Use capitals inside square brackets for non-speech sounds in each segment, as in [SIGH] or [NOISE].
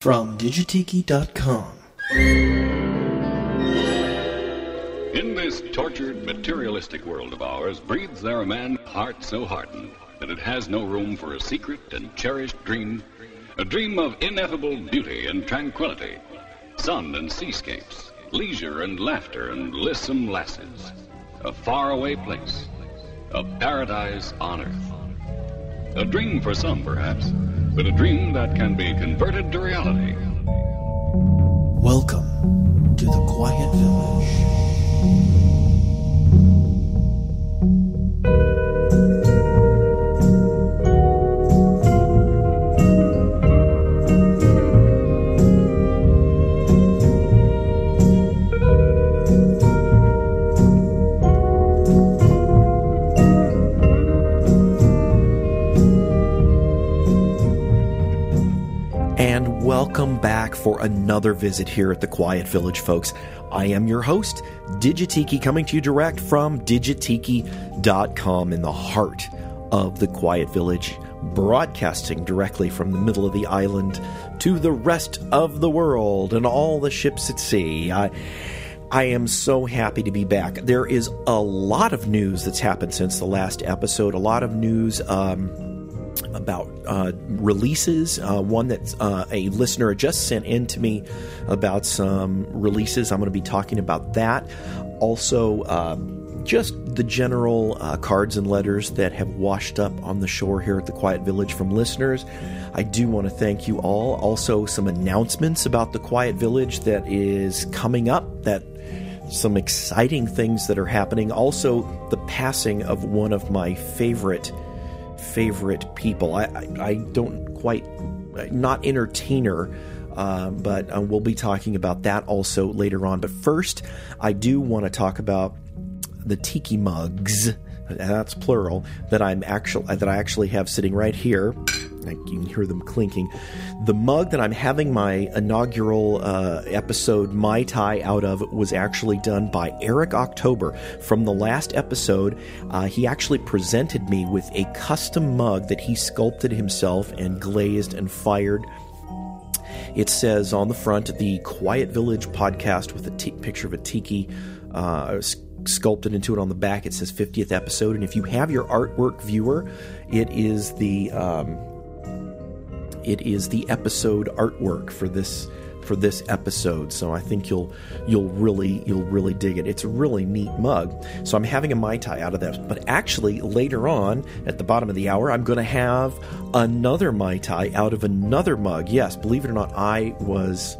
From Digitiki.com. In this tortured, materialistic world of ours, breathes there a man heart so hardened that it has no room for a secret and cherished dream, a dream of ineffable beauty and tranquility, sun and seascapes, leisure and laughter and lissome lasses, a faraway place, a paradise on earth. A dream for some, perhaps, but a dream that can be converted to reality. Welcome to the Quiet Village. Welcome back for another visit here at the Quiet Village, folks. I am your host, Digitiki, coming to you direct from digitiki.com in the heart of the Quiet Village, broadcasting directly from the middle of the island to the rest of the world and all the ships at sea. I, I am so happy to be back. There is a lot of news that's happened since the last episode, a lot of news. Um, about uh, releases. Uh, one that uh, a listener just sent in to me about some releases. I'm going to be talking about that. Also, um, just the general uh, cards and letters that have washed up on the shore here at the Quiet Village from listeners. I do want to thank you all. Also, some announcements about the Quiet Village that is coming up. That some exciting things that are happening. Also, the passing of one of my favorite favorite people. I, I, I don't quite, not entertainer, uh, but uh, we'll be talking about that also later on. But first, I do want to talk about the tiki mugs. That's plural. That I'm actually that I actually have sitting right here. You can hear them clinking. The mug that I'm having my inaugural uh, episode Mai Tai out of was actually done by Eric October. From the last episode, uh, he actually presented me with a custom mug that he sculpted himself and glazed and fired. It says on the front, the Quiet Village podcast with a t- picture of a tiki. Uh, sculpted into it on the back. It says 50th episode, and if you have your artwork viewer, it is the um, it is the episode artwork for this for this episode. So I think you'll you'll really you'll really dig it. It's a really neat mug. So I'm having a mai tai out of that. But actually later on at the bottom of the hour, I'm going to have another mai tai out of another mug. Yes, believe it or not, I was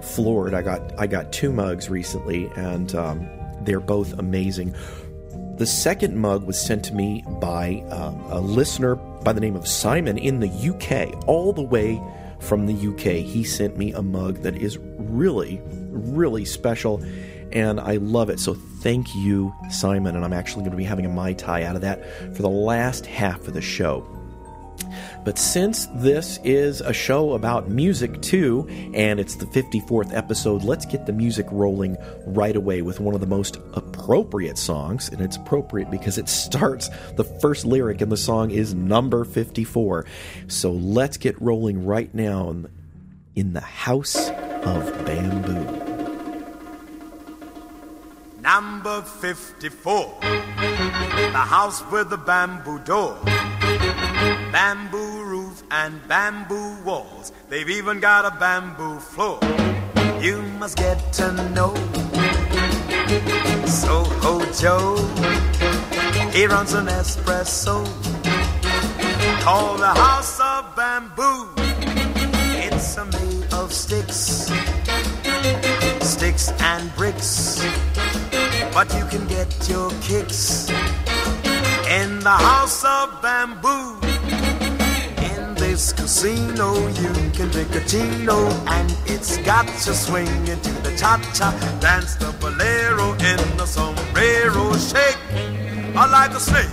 floored. I got I got two mugs recently, and um, they're both amazing. The second mug was sent to me by um, a listener by the name of Simon in the UK, all the way from the UK. He sent me a mug that is really, really special, and I love it. So thank you, Simon. And I'm actually going to be having a Mai Tai out of that for the last half of the show. But since this is a show about music too, and it's the 54th episode, let's get the music rolling right away with one of the most appropriate songs. And it's appropriate because it starts, the first lyric in the song is number 54. So let's get rolling right now in, in the House of Bamboo. Number 54. The house with the bamboo door. Bamboo roof and bamboo walls. They've even got a bamboo floor. You must get to know Soho Joe. He runs an espresso called the House of Bamboo. It's a made of sticks, sticks and bricks. But you can get your kicks in the House of Bamboo. This casino, you can drink a chino, and it's got you swinging to the cha cha. Dance the bolero in the sombrero shake, or like a snake.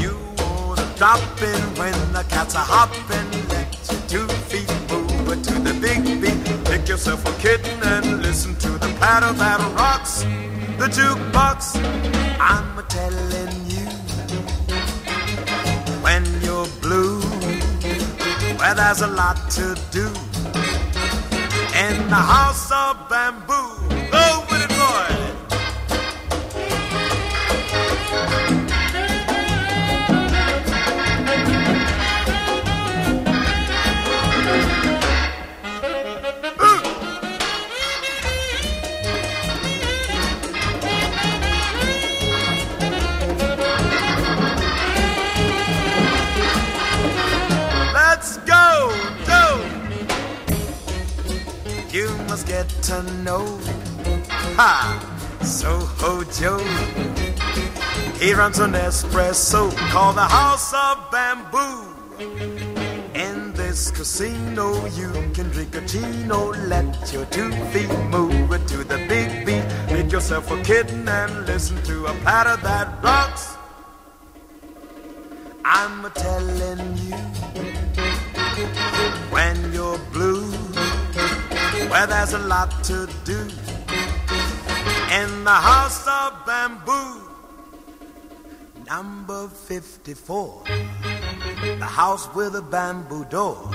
You wanna drop in when the cats are hopping, let your two feet move to the big beat. Pick yourself a kitten and listen to the patter that rocks the jukebox. I'm a telling you where there's a lot to do in the house of bamboo. Get to know. Ha! Soho Joe. He runs an espresso called the House of Bamboo. In this casino, you can drink a chino, let your two feet move to the big beat. Make yourself a kitten and listen to a patter that rocks. I'm telling you when you're blue, where there's a lot to do in the house of bamboo. Number 54, the house with a bamboo door,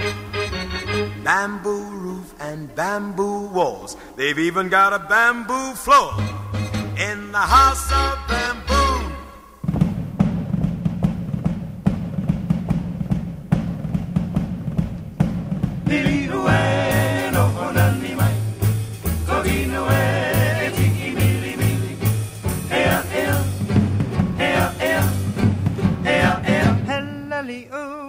bamboo roof, and bamboo walls. They've even got a bamboo floor in the house of bamboo. oh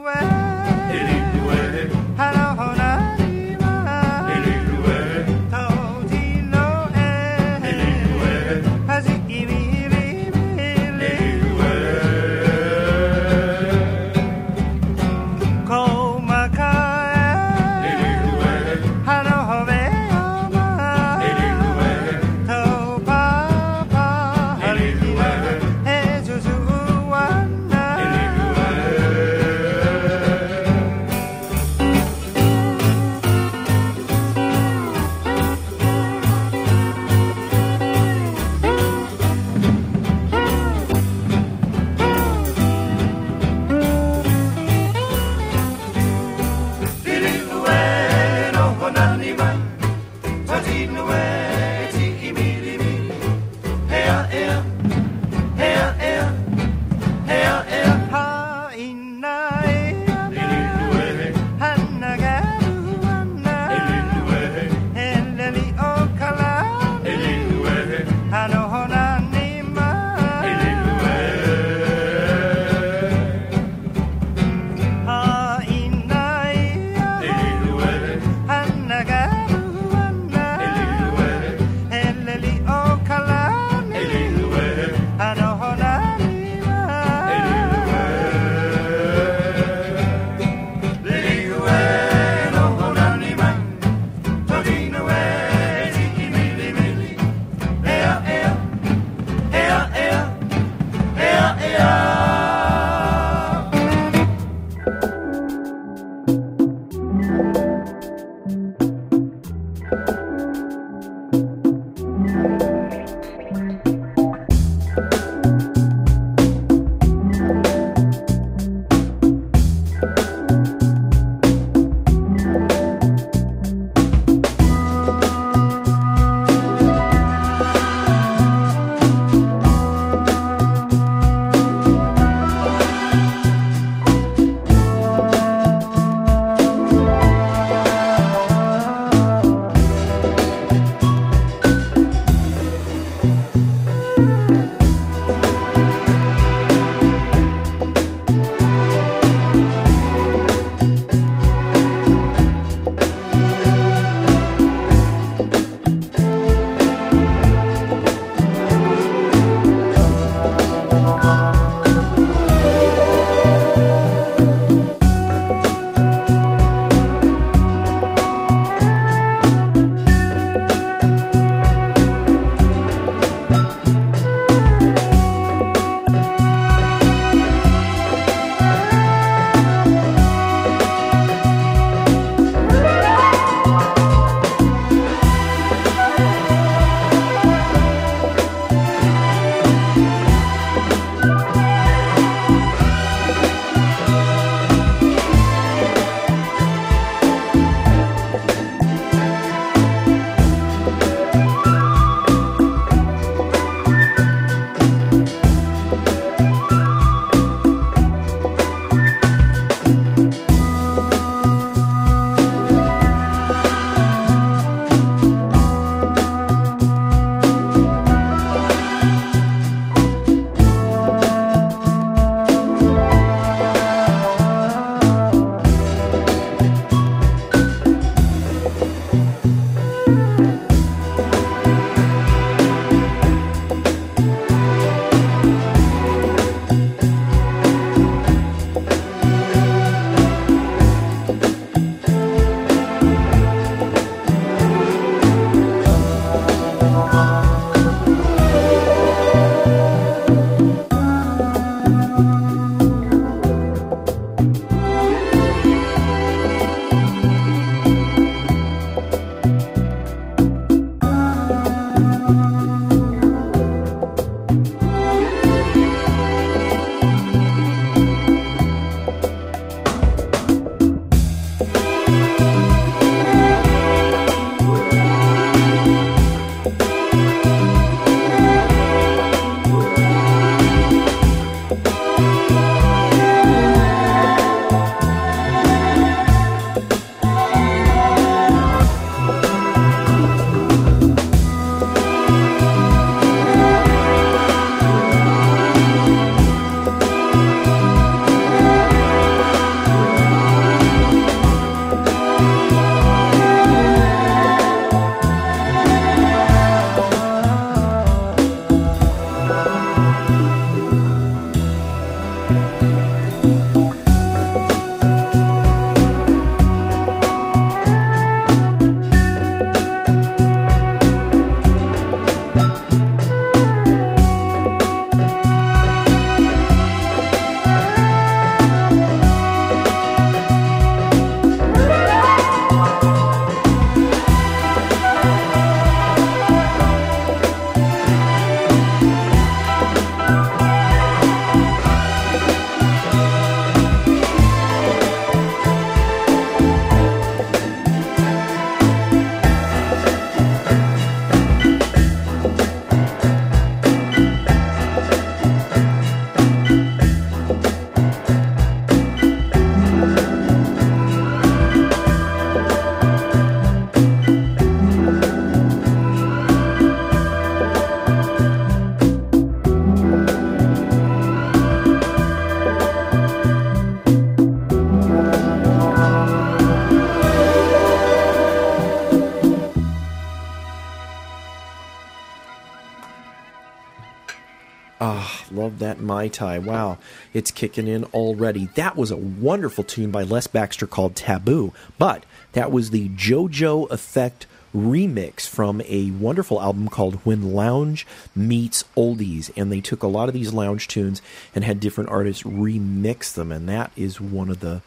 that Mai Tai. Wow, it's kicking in already. That was a wonderful tune by Les Baxter called Taboo, but that was the JoJo Effect remix from a wonderful album called When Lounge Meets Oldies. And they took a lot of these lounge tunes and had different artists remix them. And that is one of the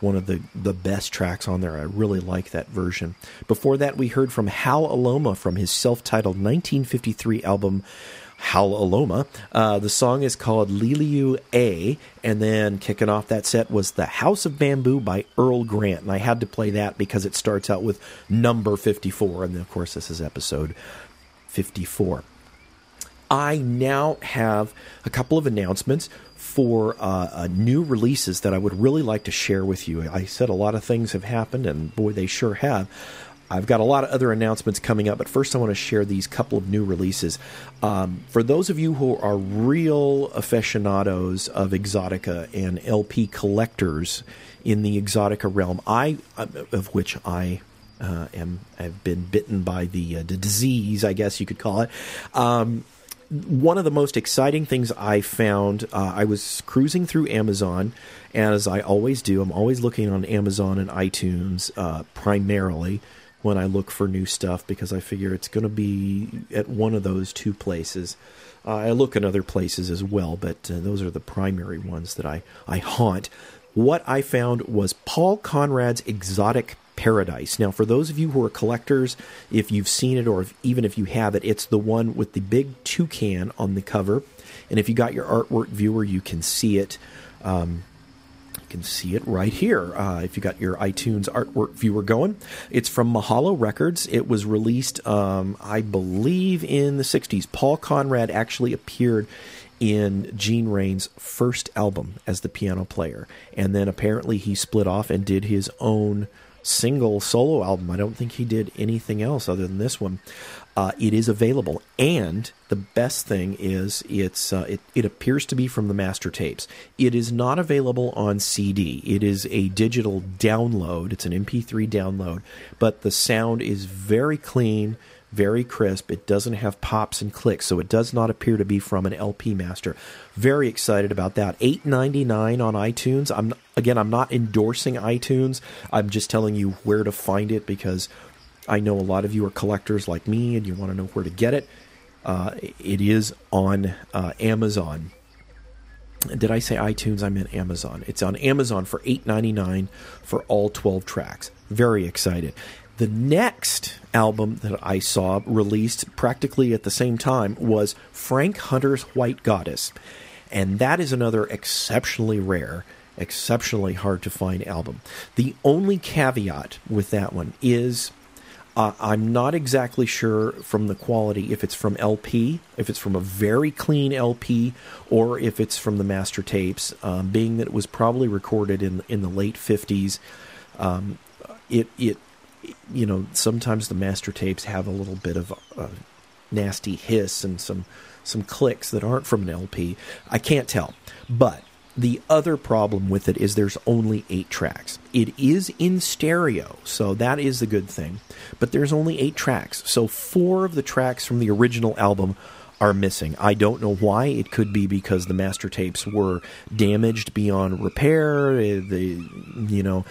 one of the, the best tracks on there. I really like that version. Before that, we heard from Hal Aloma from his self titled 1953 album Hal Aloma. Uh, the song is called Liliu A, and then kicking off that set was The House of Bamboo by Earl Grant. And I had to play that because it starts out with number 54, and then, of course, this is episode 54. I now have a couple of announcements for uh, uh, new releases that I would really like to share with you. I said a lot of things have happened, and boy, they sure have. I've got a lot of other announcements coming up, but first I want to share these couple of new releases. Um, for those of you who are real aficionados of Exotica and LP collectors in the Exotica realm, I uh, of which I uh, am have been bitten by the, uh, the disease, I guess you could call it. Um, one of the most exciting things I found, uh, I was cruising through Amazon, as I always do. I'm always looking on Amazon and iTunes uh, primarily when I look for new stuff because I figure it's going to be at one of those two places. Uh, I look in other places as well, but uh, those are the primary ones that I, I haunt. What I found was Paul Conrad's Exotic Paradise. Now, for those of you who are collectors, if you've seen it or if, even if you have it, it's the one with the big toucan on the cover. And if you got your artwork viewer, you can see it. Um, can see it right here. Uh, if you got your iTunes artwork viewer going, it's from Mahalo Records. It was released, um, I believe, in the 60s. Paul Conrad actually appeared in Gene Rains' first album as the piano player. And then apparently he split off and did his own single solo album. I don't think he did anything else other than this one. Uh, it is available, and the best thing is it's uh, it, it appears to be from the master tapes. It is not available on CD. It is a digital download. It's an MP3 download, but the sound is very clean very crisp. It doesn't have pops and clicks, so it does not appear to be from an LP master. Very excited about that. Eight ninety nine on iTunes. I'm again, I'm not endorsing iTunes. I'm just telling you where to find it because I know a lot of you are collectors like me, and you want to know where to get it. Uh, it is on uh, Amazon. Did I say iTunes? I meant Amazon. It's on Amazon for eight ninety nine for all twelve tracks. Very excited. The next album that I saw released practically at the same time was Frank Hunter's White Goddess. And that is another exceptionally rare, exceptionally hard to find album. The only caveat with that one is uh, I'm not exactly sure from the quality if it's from LP, if it's from a very clean LP, or if it's from the master tapes. Um, being that it was probably recorded in in the late 50s, um, it it you know, sometimes the master tapes have a little bit of a nasty hiss and some some clicks that aren't from an LP. I can't tell. But the other problem with it is there's only eight tracks. It is in stereo, so that is the good thing. But there's only eight tracks. So four of the tracks from the original album are missing. I don't know why. It could be because the master tapes were damaged beyond repair. Eh, the you know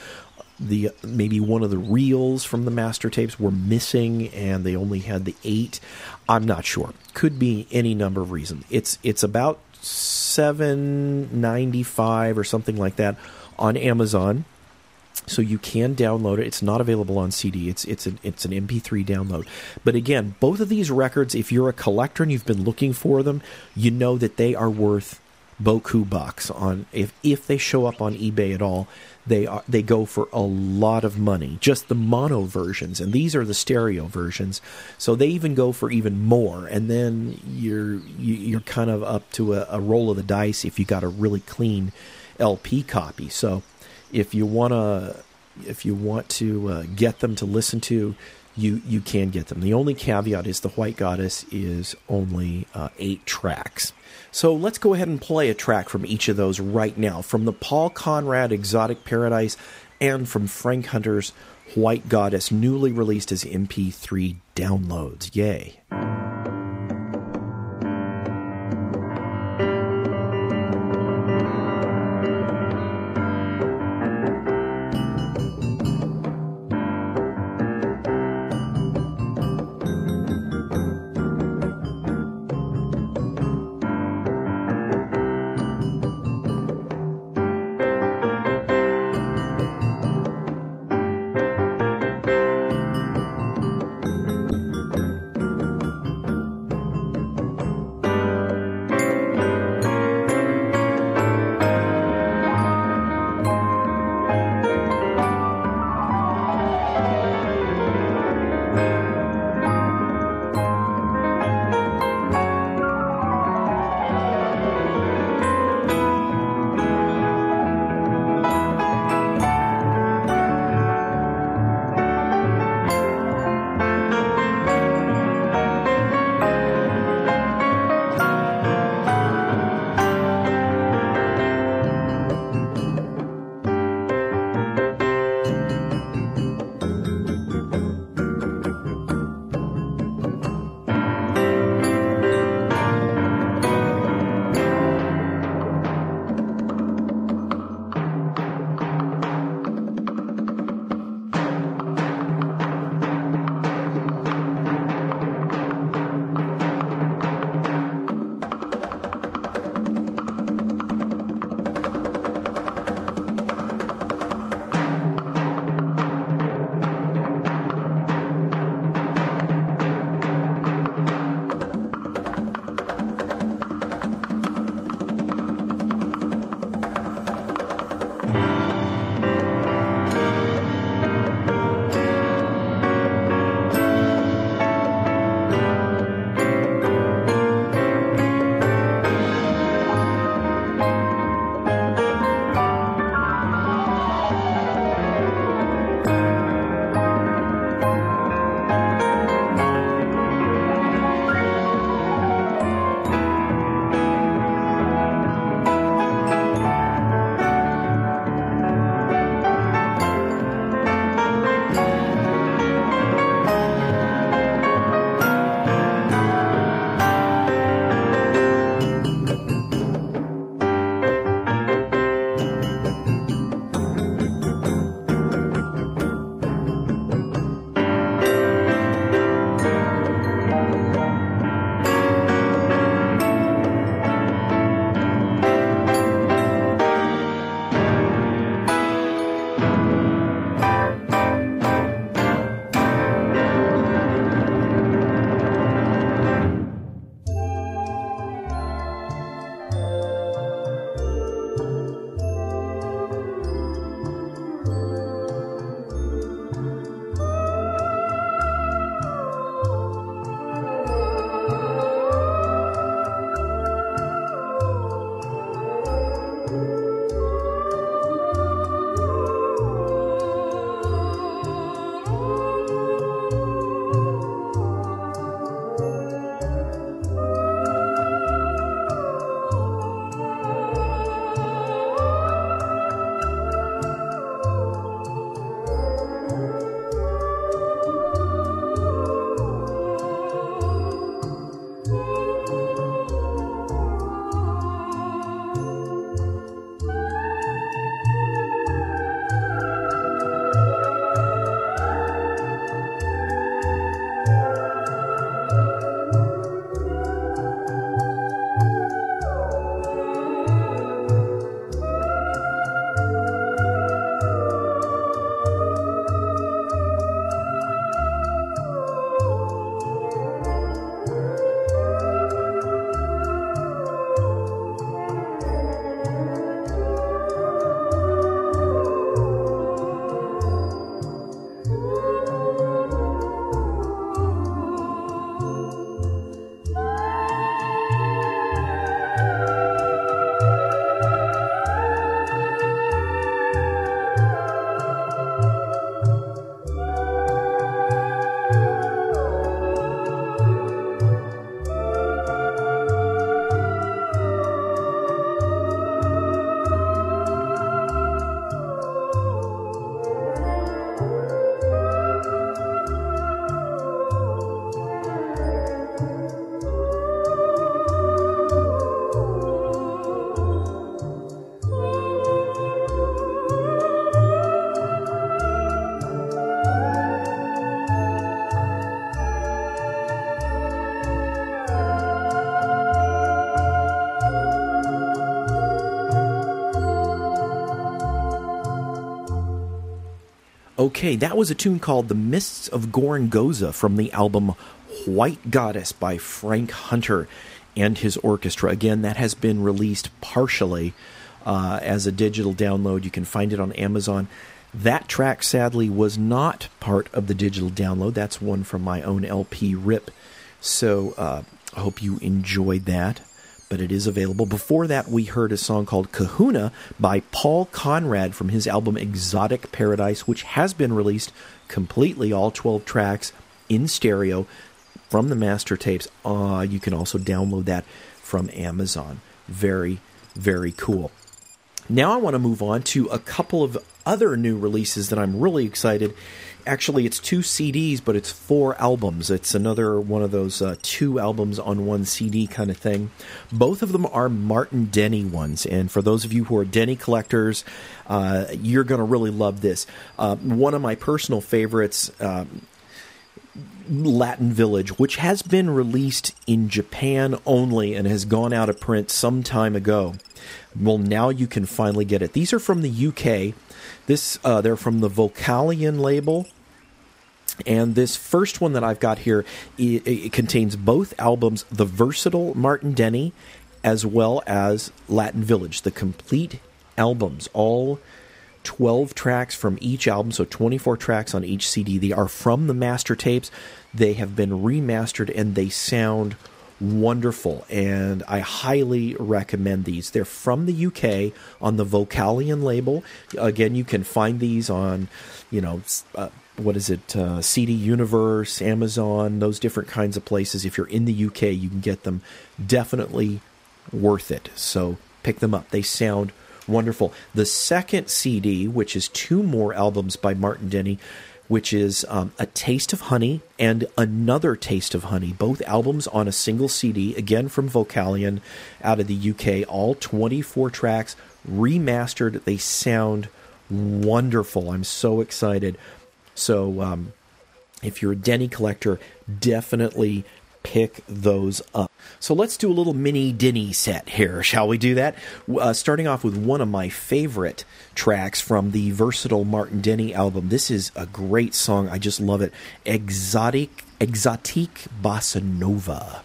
the maybe one of the reels from the master tapes were missing and they only had the eight i'm not sure could be any number of reasons it's it's about 795 or something like that on amazon. So you can download it. It's not available on cd it's it's an it's an mp3 download. But again both of these records if you're a collector and you've been looking for them you know that they are worth boku bucks on if if they show up on eBay at all they are they go for a lot of money. Just the mono versions and these are the stereo versions so they even go for even more and then you're you're kind of up to a, a roll of the dice if you got a really clean LP copy. So if you want to if you want to uh, get them to listen to you you can get them the only caveat is the white goddess is only uh, eight tracks so let's go ahead and play a track from each of those right now from the Paul Conrad Exotic Paradise and from Frank Hunter's White Goddess, newly released as MP3 downloads. Yay. Okay, that was a tune called The Mists of Gorongosa from the album White Goddess by Frank Hunter and his orchestra. Again, that has been released partially uh, as a digital download. You can find it on Amazon. That track, sadly, was not part of the digital download. That's one from my own LP RIP. So uh, I hope you enjoyed that. But it is available. Before that, we heard a song called Kahuna by Paul Conrad from his album Exotic Paradise, which has been released completely, all 12 tracks in stereo from the master tapes. Uh, you can also download that from Amazon. Very, very cool. Now I want to move on to a couple of other new releases that I'm really excited. Actually, it's two CDs, but it's four albums. It's another one of those uh, two albums on one CD kind of thing. Both of them are Martin Denny ones, and for those of you who are Denny collectors, uh, you're going to really love this. Uh, one of my personal favorites. Um, Latin Village, which has been released in Japan only and has gone out of print some time ago. Well, now you can finally get it. These are from the UK. This uh, they're from the Vocalion label. And this first one that I've got here, it, it contains both albums, the versatile Martin Denny, as well as Latin Village, the complete albums, all 12 tracks from each album, so 24 tracks on each CD. They are from the master tapes. They have been remastered and they sound wonderful, and I highly recommend these. They're from the UK on the Vocalion label. Again, you can find these on, you know, uh, what is it, uh, CD Universe, Amazon, those different kinds of places. If you're in the UK, you can get them. Definitely worth it. So pick them up. They sound wonderful. The second CD, which is two more albums by Martin Denny, which is um, A Taste of Honey and Another Taste of Honey, both albums on a single CD, again from Vocalion out of the UK, all 24 tracks, remastered. They sound wonderful. I'm so excited. So, um, if you're a Denny collector, definitely pick those up. So let's do a little mini Denny set here, [LAUGHS] shall we do that? Uh, starting off with one of my favorite tracks from the versatile Martin Denny album. This is a great song. I just love it. Exotic, Exotique Bossa Nova.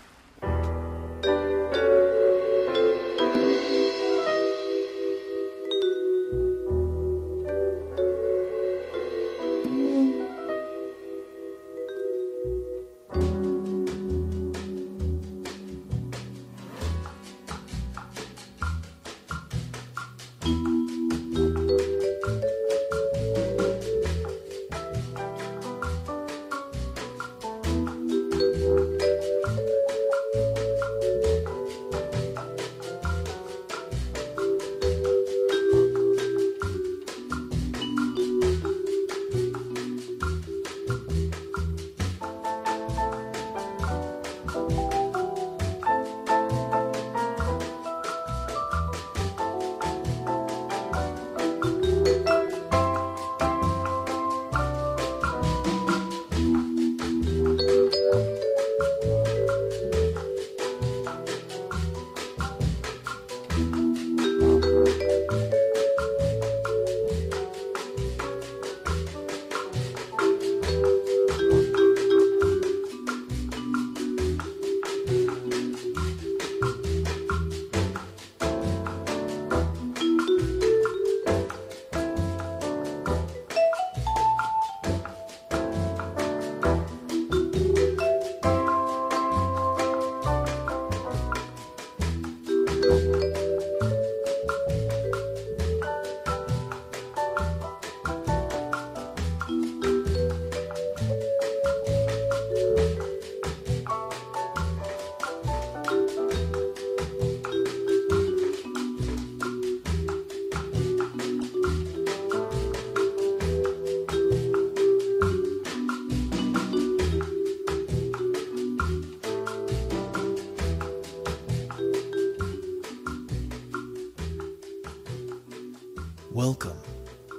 Welcome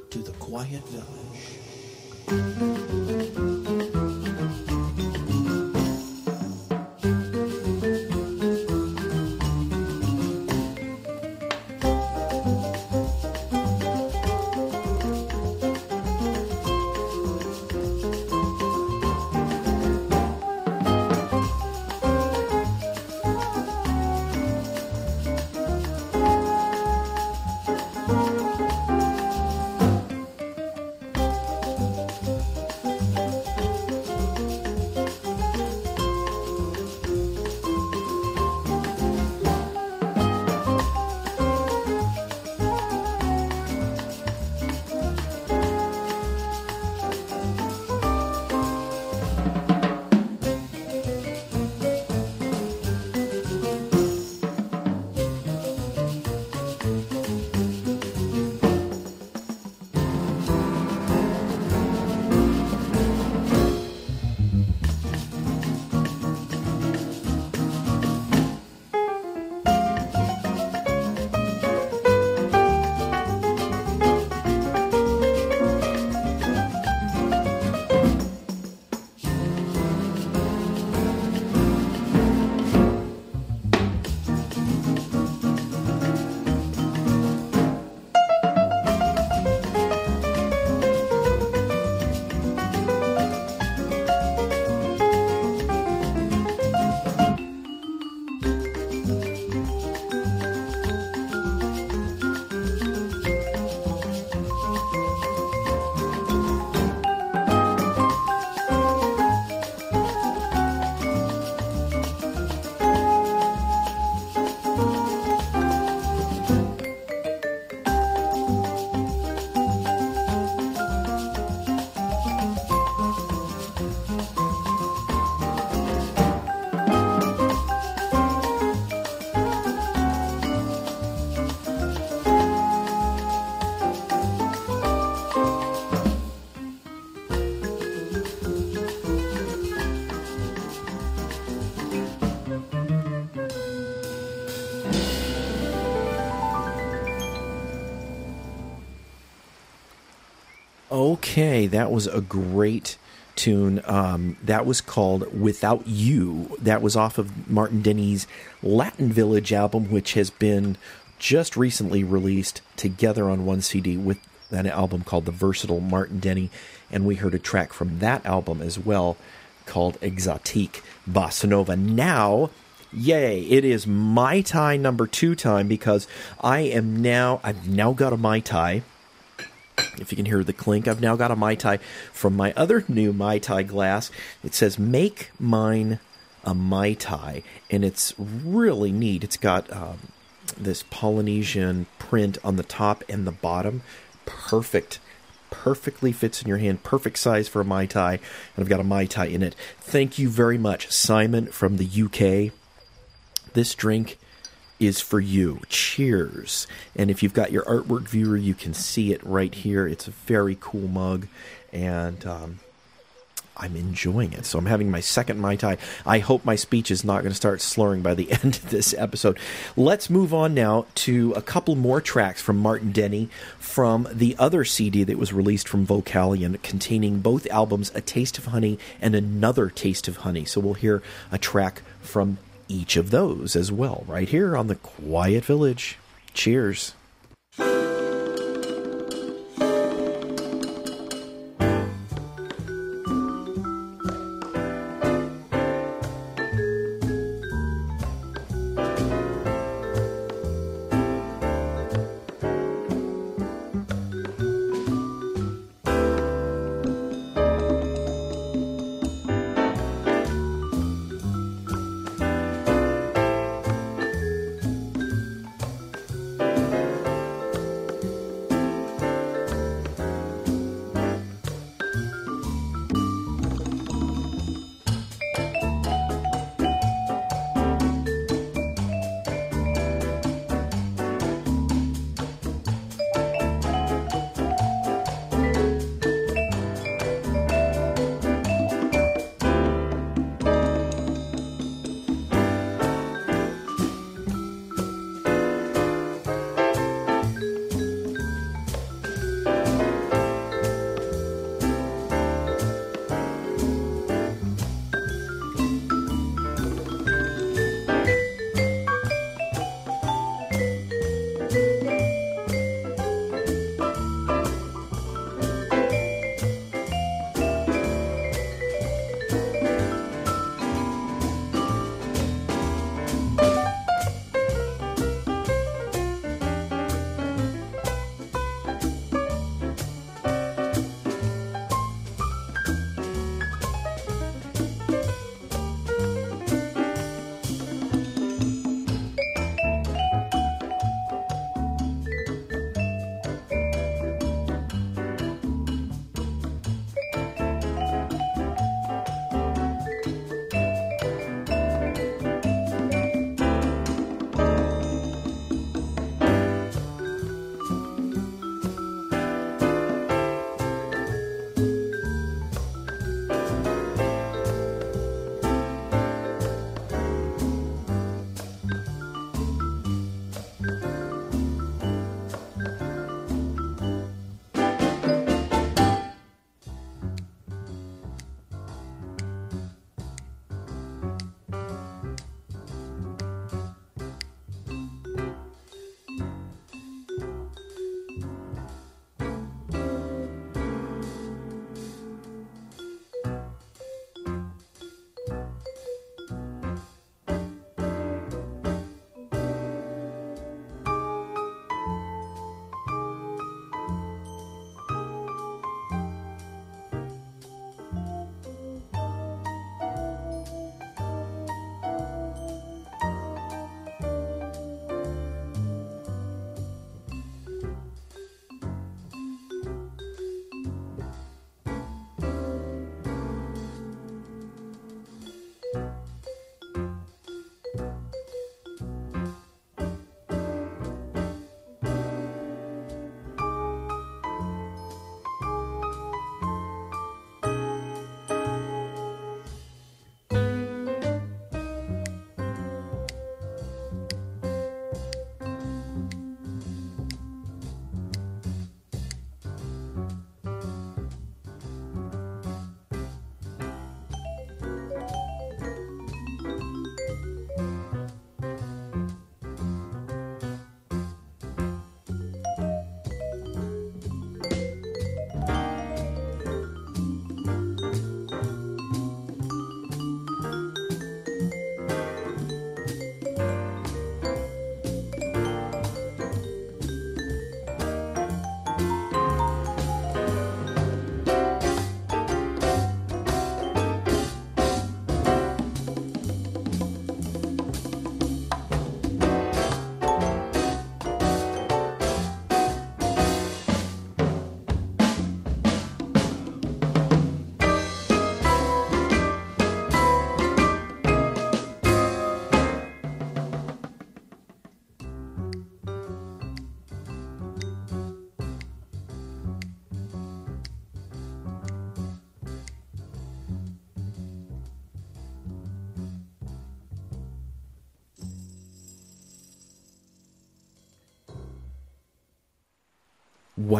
to the Quiet Village. Okay, that was a great tune. Um, that was called Without You. That was off of Martin Denny's Latin Village album, which has been just recently released together on one CD with an album called The Versatile Martin Denny. And we heard a track from that album as well called Exotique Bossa Nova. Now, yay, it is Mai Tai number two time because I am now, I've now got a Mai Tai if you can hear the clink, I've now got a Mai Tai from my other new Mai Tai glass. It says, Make mine a Mai Tai. And it's really neat. It's got um, this Polynesian print on the top and the bottom. Perfect. Perfectly fits in your hand. Perfect size for a Mai Tai. And I've got a Mai Tai in it. Thank you very much, Simon from the UK. This drink is for you. Cheers. And if you've got your artwork viewer, you can see it right here. It's a very cool mug, and um, I'm enjoying it. So I'm having my second Mai Tai. I hope my speech is not going to start slurring by the [LAUGHS] end of this episode. Let's move on now to a couple more tracks from Martin Denny from the other CD that was released from Vocalion containing both albums, A Taste of Honey and Another Taste of Honey. So we'll hear a track from each of those as well, right here on the Quiet Village. Cheers.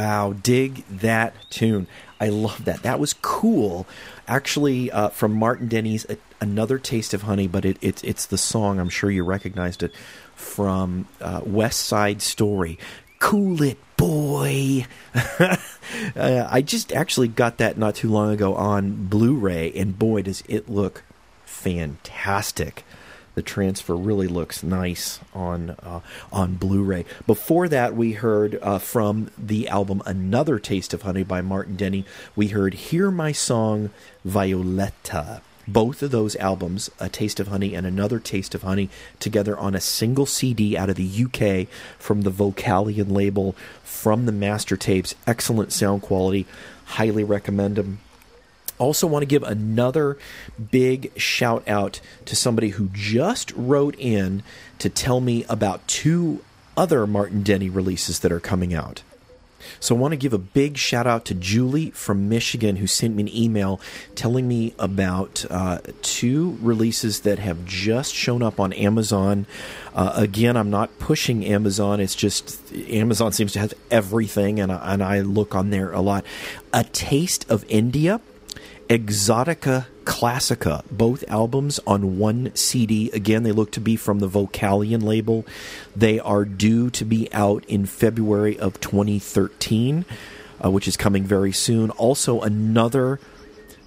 Wow, dig that tune. I love that. That was cool. Actually, uh, from Martin Denny's a, Another Taste of Honey, but it, it, it's the song. I'm sure you recognized it from uh, West Side Story. Cool it, boy. [LAUGHS] uh, I just actually got that not too long ago on Blu ray, and boy, does it look fantastic the transfer really looks nice on uh, on Blu-ray. Before that, we heard uh, from the album "Another Taste of Honey" by Martin Denny. We heard "Hear My Song, Violetta." Both of those albums, A Taste of Honey and Another Taste of Honey, together on a single CD out of the UK from the Vocalion label from the master tapes. Excellent sound quality. Highly recommend them. Also, want to give another big shout out to somebody who just wrote in to tell me about two other Martin Denny releases that are coming out. So, I want to give a big shout out to Julie from Michigan who sent me an email telling me about uh, two releases that have just shown up on Amazon. Uh, again, I'm not pushing Amazon, it's just Amazon seems to have everything, and I, and I look on there a lot. A Taste of India Exotica Classica, both albums on one CD. Again, they look to be from the Vocalion label. They are due to be out in February of 2013, uh, which is coming very soon. Also, another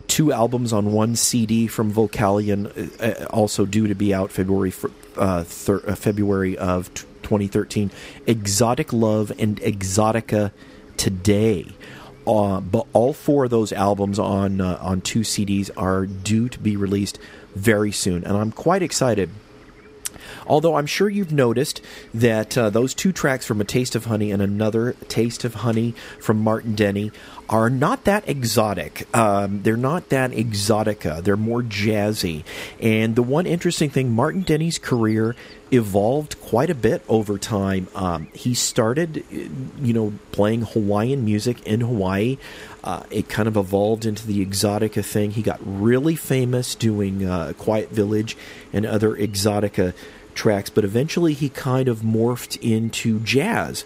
two albums on one CD from Vocalion, uh, uh, also due to be out February uh, thir- uh, February of t- 2013. Exotic Love and Exotica Today uh, but all four of those albums on uh, on two CDs are due to be released very soon, and I'm quite excited. Although I'm sure you've noticed that uh, those two tracks from A Taste of Honey and another Taste of Honey from Martin Denny are not that exotic. Um, they're not that exotica. They're more jazzy. And the one interesting thing, Martin Denny's career evolved quite a bit over time. Um, he started, you know, playing Hawaiian music in Hawaii. Uh, it kind of evolved into the exotica thing. He got really famous doing uh, Quiet Village and other exotica tracks, but eventually he kind of morphed into jazz.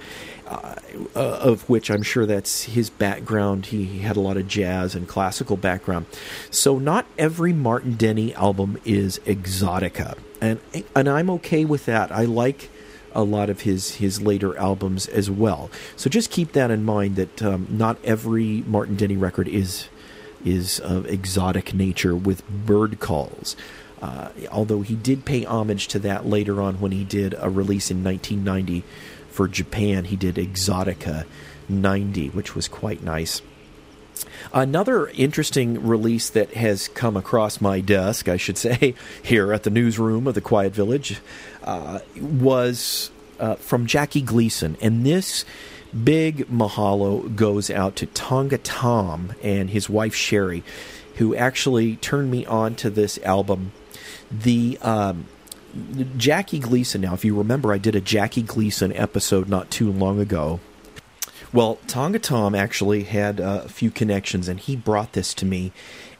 Uh, of which I'm sure that's his background. He, he, had a lot of jazz and classical background. So not every Martin Denny album is exotica, and and I'm okay with that. I like a lot of his his later albums as well. So just keep that in mind that um, not every Martin Denny record is is of exotic nature with bird calls. Uh, although he did pay homage to that later on when he did a release in 1990 for Japan. He did Exotica 90, which was quite nice. Another interesting release that has come across my desk, I should [LAUGHS] say, here at the newsroom of the Quiet Village, uh, was uh, from Jackie Gleason. And this big mahalo goes out to Tonga Tom and his wife Sherry, who actually turned me on to this album. The um, Jackie Gleason. Now, if you remember, I did a Jackie Gleason episode not too long ago. Well, Tonga Tom actually had uh, a few connections, and he brought this to me,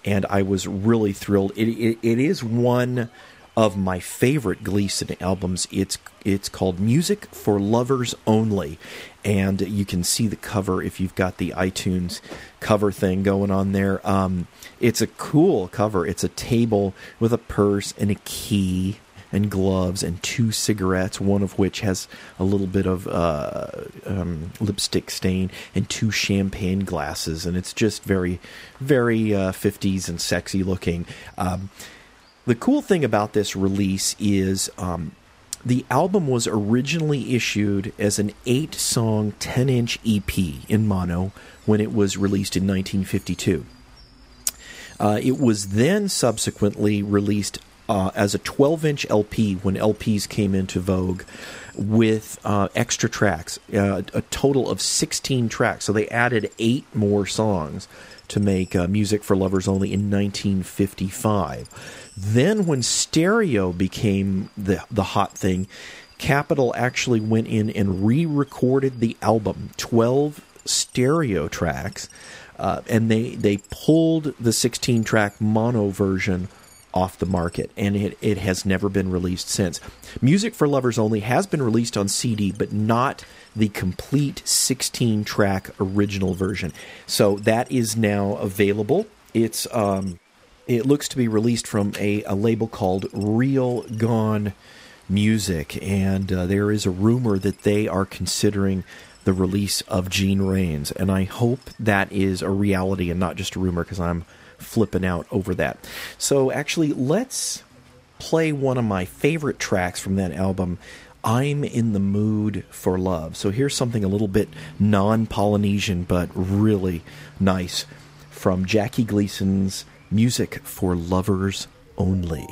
and I was really thrilled. It, it, it is one of my favorite Gleason albums. It's it's called Music for Lovers Only, and you can see the cover if you've got the iTunes cover thing going on there. Um, it's a cool cover. It's a table with a purse and a key and gloves and two cigarettes, one of which has a little bit of uh, um, lipstick stain, and two champagne glasses. And it's just very, very uh, 50s and sexy looking. Um, the cool thing about this release is um, the album was originally issued as an eight song, 10 inch EP in mono when it was released in 1952. Uh, it was then subsequently released uh, as a 12 inch LP when LPs came into vogue with uh, extra tracks, uh, a total of 16 tracks. So they added eight more songs to make uh, music for lovers only in 1955. Then, when stereo became the, the hot thing, Capitol actually went in and re recorded the album, 12 stereo tracks, uh, and they, they pulled the 16 track mono version off the market, and it, it has never been released since. Music for Lovers Only has been released on CD, but not the complete 16 track original version. So that is now available. It's um, it looks to be released from a, a label called Real Gone Music, and uh, there is a rumor that they are considering the release of Gene Rains, and I hope that is a reality and not just a rumor because I'm flipping out over that. So, actually, let's play one of my favorite tracks from that album. I'm in the mood for love. So here's something a little bit non Polynesian, but really nice from Jackie Gleason's Music for Lovers Only.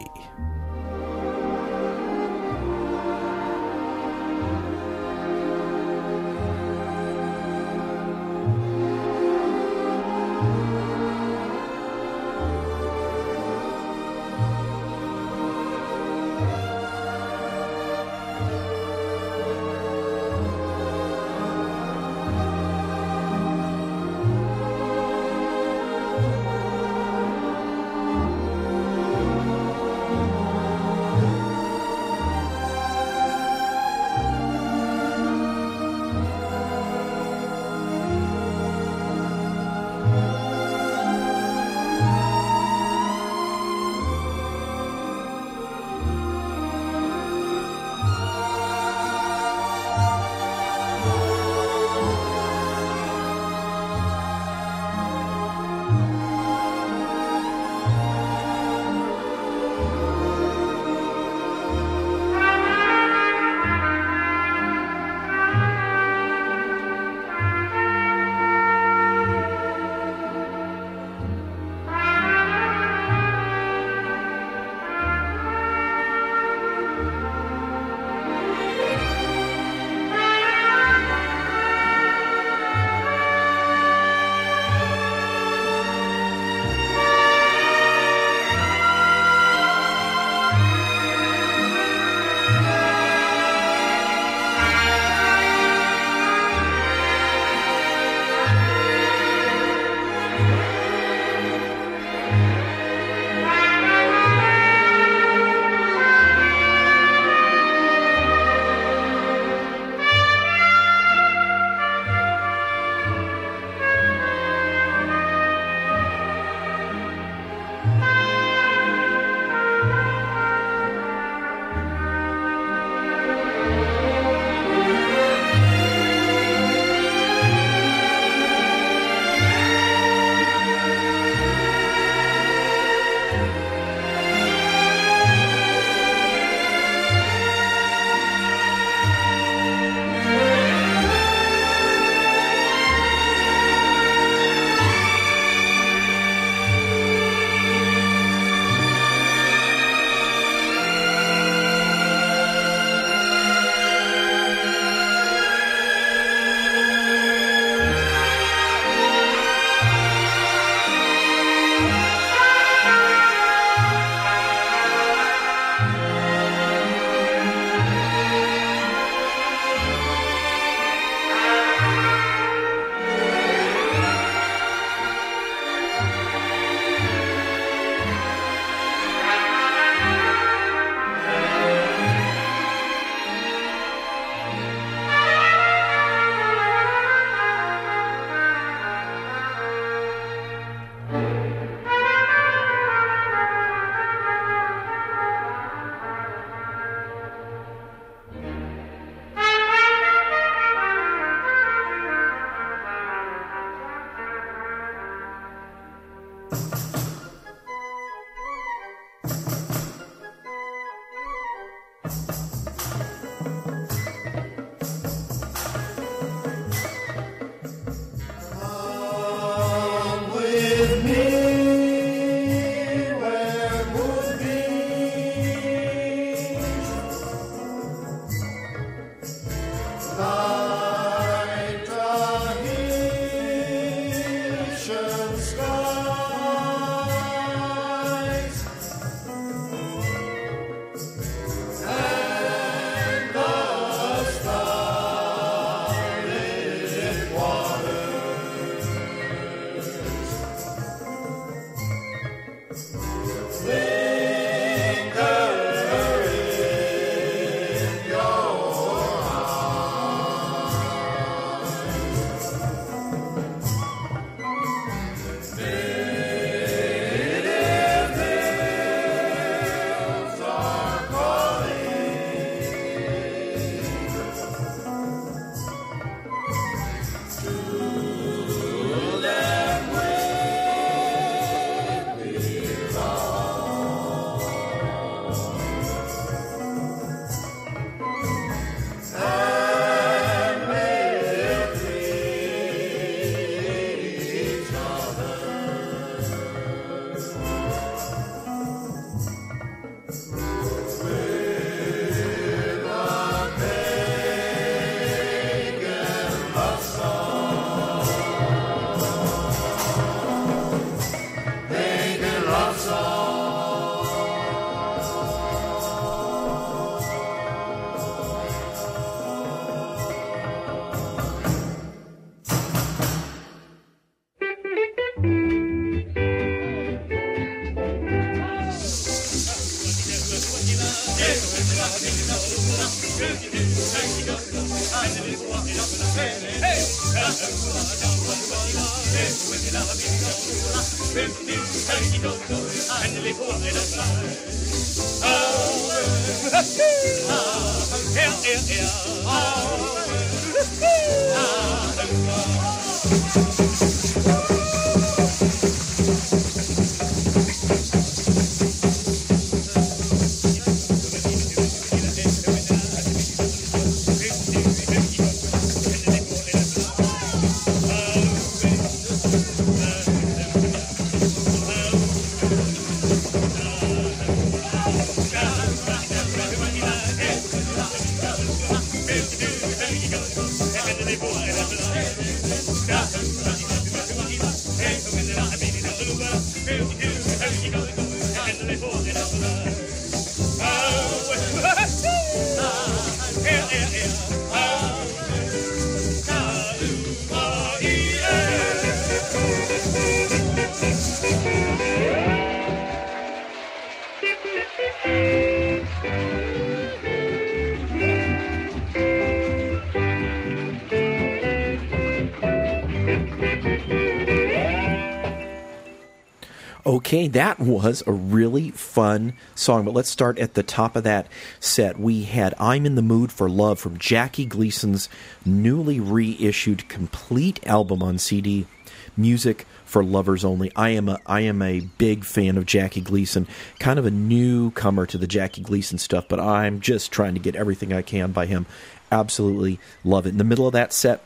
Okay, that was a really fun song, but let's start at the top of that set. We had I'm in the Mood for Love from Jackie Gleason's newly reissued complete album on CD, Music for Lovers Only. I am a I am a big fan of Jackie Gleason, kind of a newcomer to the Jackie Gleason stuff, but I'm just trying to get everything I can by him. Absolutely love it. In the middle of that set,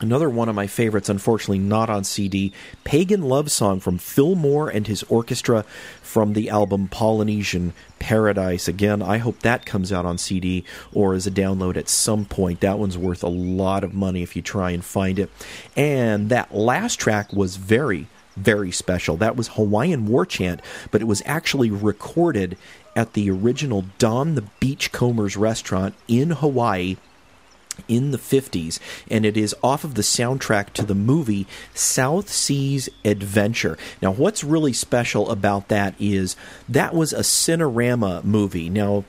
Another one of my favorites, unfortunately not on CD, Pagan Love Song from Phil Moore and his orchestra from the album Polynesian Paradise. Again, I hope that comes out on CD or as a download at some point. That one's worth a lot of money if you try and find it. And that last track was very, very special. That was Hawaiian War Chant, but it was actually recorded at the original Don the Beachcombers restaurant in Hawaii in the 50s, and it is off of the soundtrack to the movie South Seas Adventure. Now, what's really special about that is that was a Cinerama movie. Now,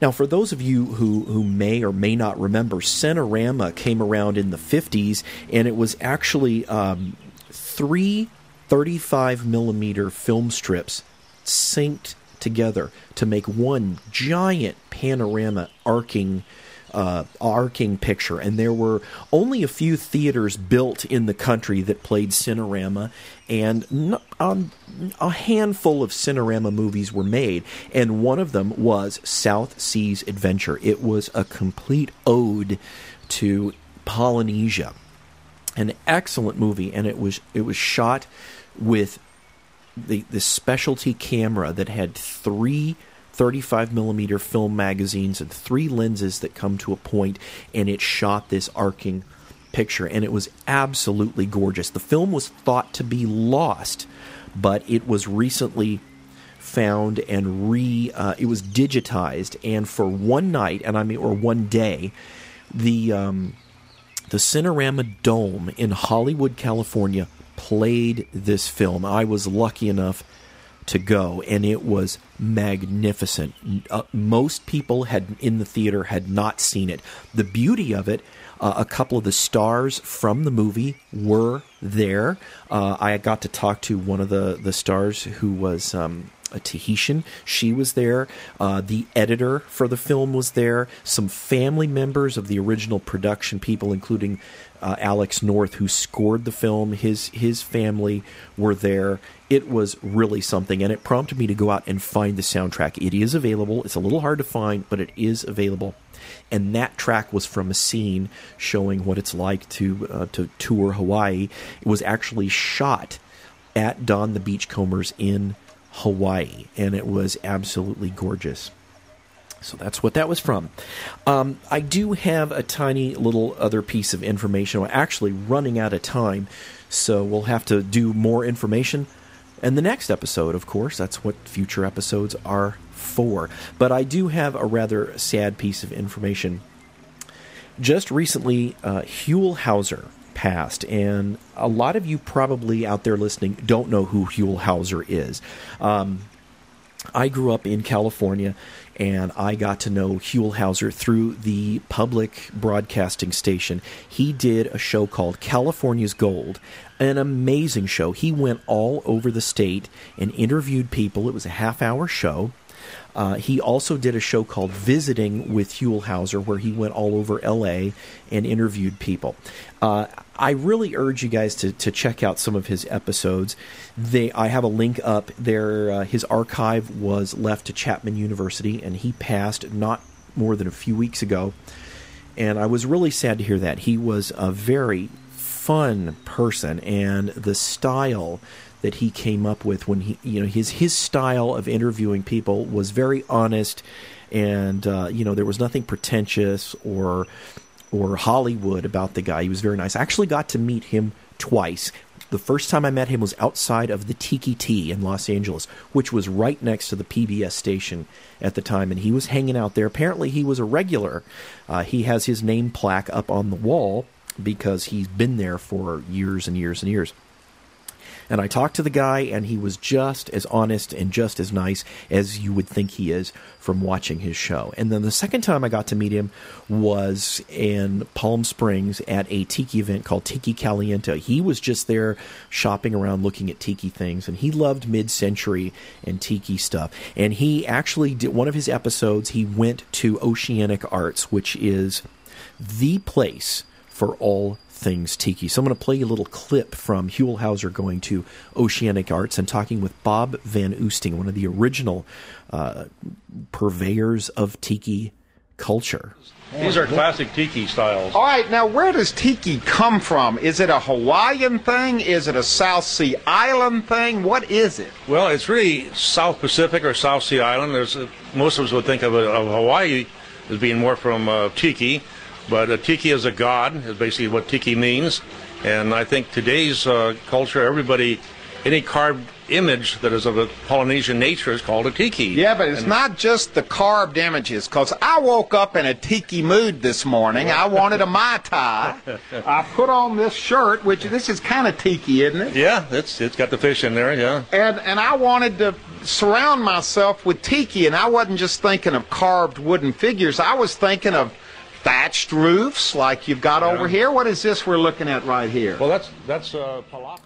now, for those of you who, who may or may not remember, Cinerama came around in the 50s, and it was actually um, three 35 millimeter film strips synced together to make one giant panorama arcing uh, arcing picture, and there were only a few theaters built in the country that played Cinerama, and um, a handful of Cinerama movies were made, and one of them was South Seas Adventure. It was a complete ode to Polynesia, an excellent movie, and it was it was shot with the the specialty camera that had three 35 millimeter film magazines and three lenses that come to a point, and it shot this arcing picture, and it was absolutely gorgeous. The film was thought to be lost, but it was recently found and re uh, it was digitized, and for one night, and I mean, or one day, the um, the Cinerama Dome in Hollywood, California, played this film. I was lucky enough to go, and it was magnificent. Uh, most people had in the theater had not seen it. The beauty of it. Uh, a couple of the stars from the movie were there. Uh, I got to talk to one of the, the stars who was um, a Tahitian. She was there. Uh, the editor for the film was there. Some family members of the original production people, including uh, Alex North, who scored the film. His his family were there. It was really something, and it prompted me to go out and find the soundtrack. It is available. It's a little hard to find, but it is available. And that track was from a scene showing what it's like to uh, to tour Hawaii. It was actually shot at Don the Beachcombers in Hawaii, and it was absolutely gorgeous. So that's what that was from. Um, I do have a tiny little other piece of information. We're actually running out of time, so we'll have to do more information. And the next episode, of course, that's what future episodes are for. But I do have a rather sad piece of information. Just recently, uh, Huell Howser passed, and a lot of you probably out there listening don't know who Huell Howser is. Um, I grew up in California and I got to know Huell Howser through the public broadcasting station. He did a show called California's Gold, an amazing show. He went all over the state and interviewed people. It was a half hour show. Uh, he also did a show called Visiting with Huell Howser, where he went all over LA and interviewed people. Uh, I really urge you guys to, to check out some of his episodes. They, I have a link up there. Uh, his archive was left to Chapman University, and he passed not more than a few weeks ago. And I was really sad to hear that. He was a very fun person, and the style that he came up with when he you know his his style of interviewing people was very honest and uh, you know there was nothing pretentious or or Hollywood about the guy. He was very nice. I actually got to meet him twice. The first time I met him was outside of the Tiki Ti in Los Angeles, which was right next to the PBS station at the time, and he was hanging out there. Apparently, he was a regular. Uh, he has his name plaque up on the wall because he's been there for years and years and years. And I talked to the guy, and he was just as honest and just as nice as you would think he is from watching his show. And then the second time I got to meet him was in Palm Springs at a tiki event called Tiki Caliente. He was just there shopping around looking at tiki things, and he loved mid century and tiki stuff. And he actually did one of his episodes, he went to Oceanic Arts, which is the place for all things tiki. So I'm going to play you a little clip from Huell Howser going to Oceanic Arts and talking with Bob Van Oosting, one of the original uh, purveyors of tiki culture. These are classic tiki styles. All right, now where does tiki come from? Is it a Hawaiian thing? Is it a South Sea Island thing? What is it? Well, it's really South Pacific or South Sea Island. There's uh, most of us would think of, of Hawaii as being more from uh, tiki. But uh, tiki is a god, is basically what tiki means. And I think today's uh, culture, everybody, any carved image that is of a Polynesian nature is called a tiki. Yeah, but it's and not just the carved images, because I woke up in a tiki mood this morning. I wanted a Mai Tai. [LAUGHS] I put on this shirt, which this is kind of tiki, isn't it? Yeah, it's it's got the fish in there. Yeah. And and I wanted to surround myself with tiki, and I wasn't just thinking of carved wooden figures. I was thinking of thatched roofs like you've got over here. What is this we're looking at right here? Well, that's that's uh, palapa.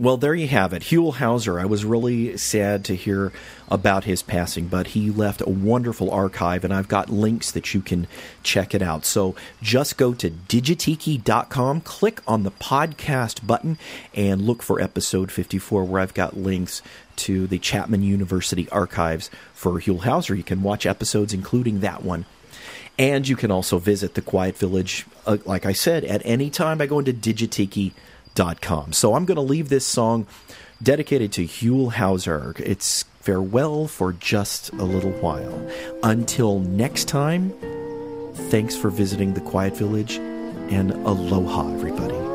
Well, there you have it. Huell Howser. I was really sad to hear about his passing, but he left a wonderful archive, and I've got links that you can check it out. So just go to digitiki.com, click on the podcast button, and look for episode 54, where I've got links to the Chapman University archives for Huell Howser. You can watch episodes, including that one. And you can also visit the Quiet Village, uh, like I said, at any time by going to digitiki.com. So I'm going to leave this song dedicated to Huell Howser. It's farewell for just a little while. Until next time, thanks for visiting the Quiet Village and aloha, everybody.